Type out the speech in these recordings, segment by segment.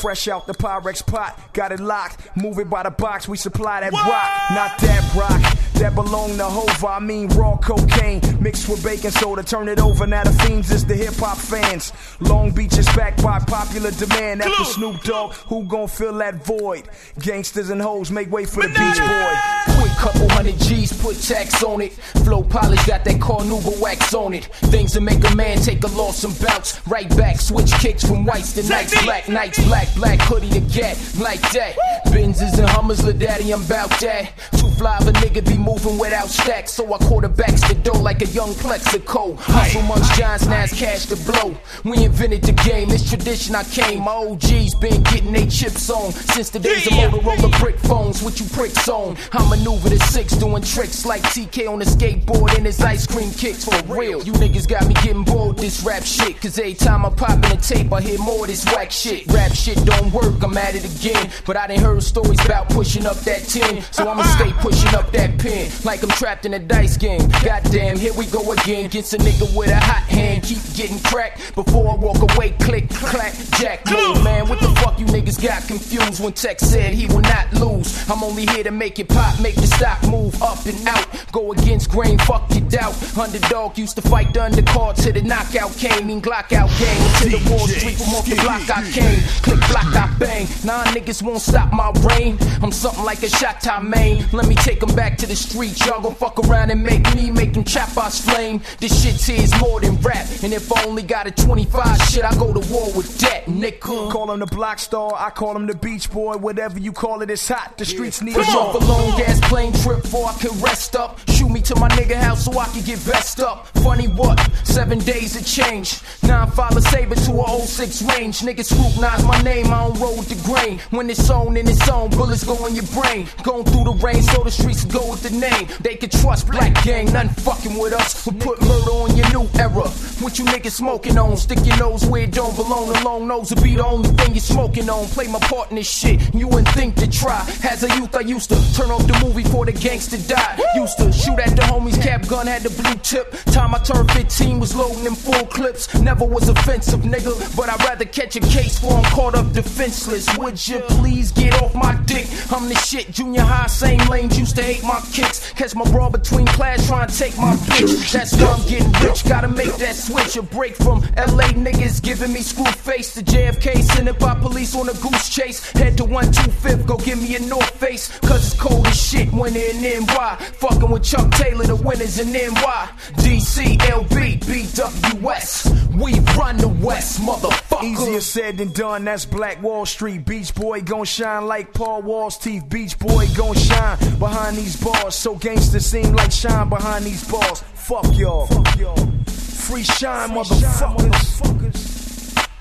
fresh out the Pyrex pot. Got it locked, move it by the box. We supply that rock, not that rock. That belong to Hova, I mean raw cocaine mixed with baking soda. Turn it over, now the fiends is the hip hop fans. Long Beach is backed by popular demand. After Snoop Dogg, who gon' fill that void? Gangsters and hoes make way for the Beach Boy. Quick couple hundred G's, put tax on it. Flow polish got that carnauba wax on it. Things that make a man take a loss and bounce. Right back, switch kicks from whites to nights. Black nights, black, black hoodie to get like that. Benzes and Hummers, la daddy, I'm bout that. Too fly of a nigga be moving without stacks. So I quarterbacks the dough like a young Plaxico. Hustle munch Johns, it's cash to blow. We invented the game, it's tradition I came. My OGs been getting they chips on since the days of Motorola brick phones with you pricks on. I maneuver the six doing tricks like TK on a skateboard and his ice cream kicks for real. You niggas got me getting bored this rap shit. Cause every time I pop in the tape, I hear more of this whack shit. Rap shit don't work, I'm at it again. But I done heard stories about pushing up that 10. So I'ma stay pushing up that pin. Like I'm trapped in a dice game. Goddamn, here we go again. Against a nigga with a hot hand. Keep getting cracked before I walk away. Click, clack, jack, move. Man, what the fuck you niggas got confused when Tech said he will not lose? I'm only here to make it pop, make the stock move up and out. Go against grain, fuck your doubt. Underdog used to fight the undercard till the knockout came. Mean Glock out game. To the wall street from off the block I came. Click, block, I bang. Nah, niggas won't stop my reign. I'm something like a shot time main. Let me take them back to the streets. Y'all gon' fuck around and make me make them chop us flame. This shit here is more than rap. And if I only got a 25 shit, I go to war with that, nigga. Call him the block star, I call him the beach boy. Whatever you call it, it's hot. The streets need Push more. off a long gas plane trip before I can rest up. Shoot me to my nigga house so I can get vest up. Funny what? Seven days of change. Nine follow saber to a 06 range. Niggas scrutinize my name, I don't roll the grain. When it's on in its own, bullets go in your brain. Going through the rain, so the streets go with the name. They can trust Black Gang, nothing fucking with us. We put murder on your new era. What you niggas smoking on? Stick your nose where it don't belong. The long nose will be the only thing you're smoking on. Play my part in this shit. You wouldn't think to try. As a youth, I used to turn off the movie before the gangster died. Used to shoot at the homies, cap gun had the blue tip. Time I turned 15 was loading them full clips. Never was offensive, nigga, but I'd rather catch a case for I'm caught up defenseless. Would you please get off my dick? I'm the shit. Junior high, same lanes, used to hate my kicks. Catch my bra between class, trying to take my bitch. That's why I'm getting rich. Gotta make that switch. A break from LA niggas giving me screw face to JFK. Sending by police on a goose chase. Head to 125th, go give me a North Face. Cause it's cold as shit when in NY. Fucking with Chuck Taylor, the winners in NY. DC, LB, BWS. We run the West, motherfucker. Easier said than done, that's Black Wall Street. Beach Boy gon' shine like Paul Wall's teeth. Beach Boy gon' shine behind these bars. So gangsters seem like shine behind these bars. Fuck y'all. Free Shyne, motherfuckers.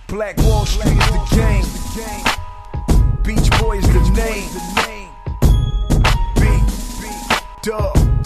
Black Wall Street is the game. Beach Boy is the name. Beat, dub.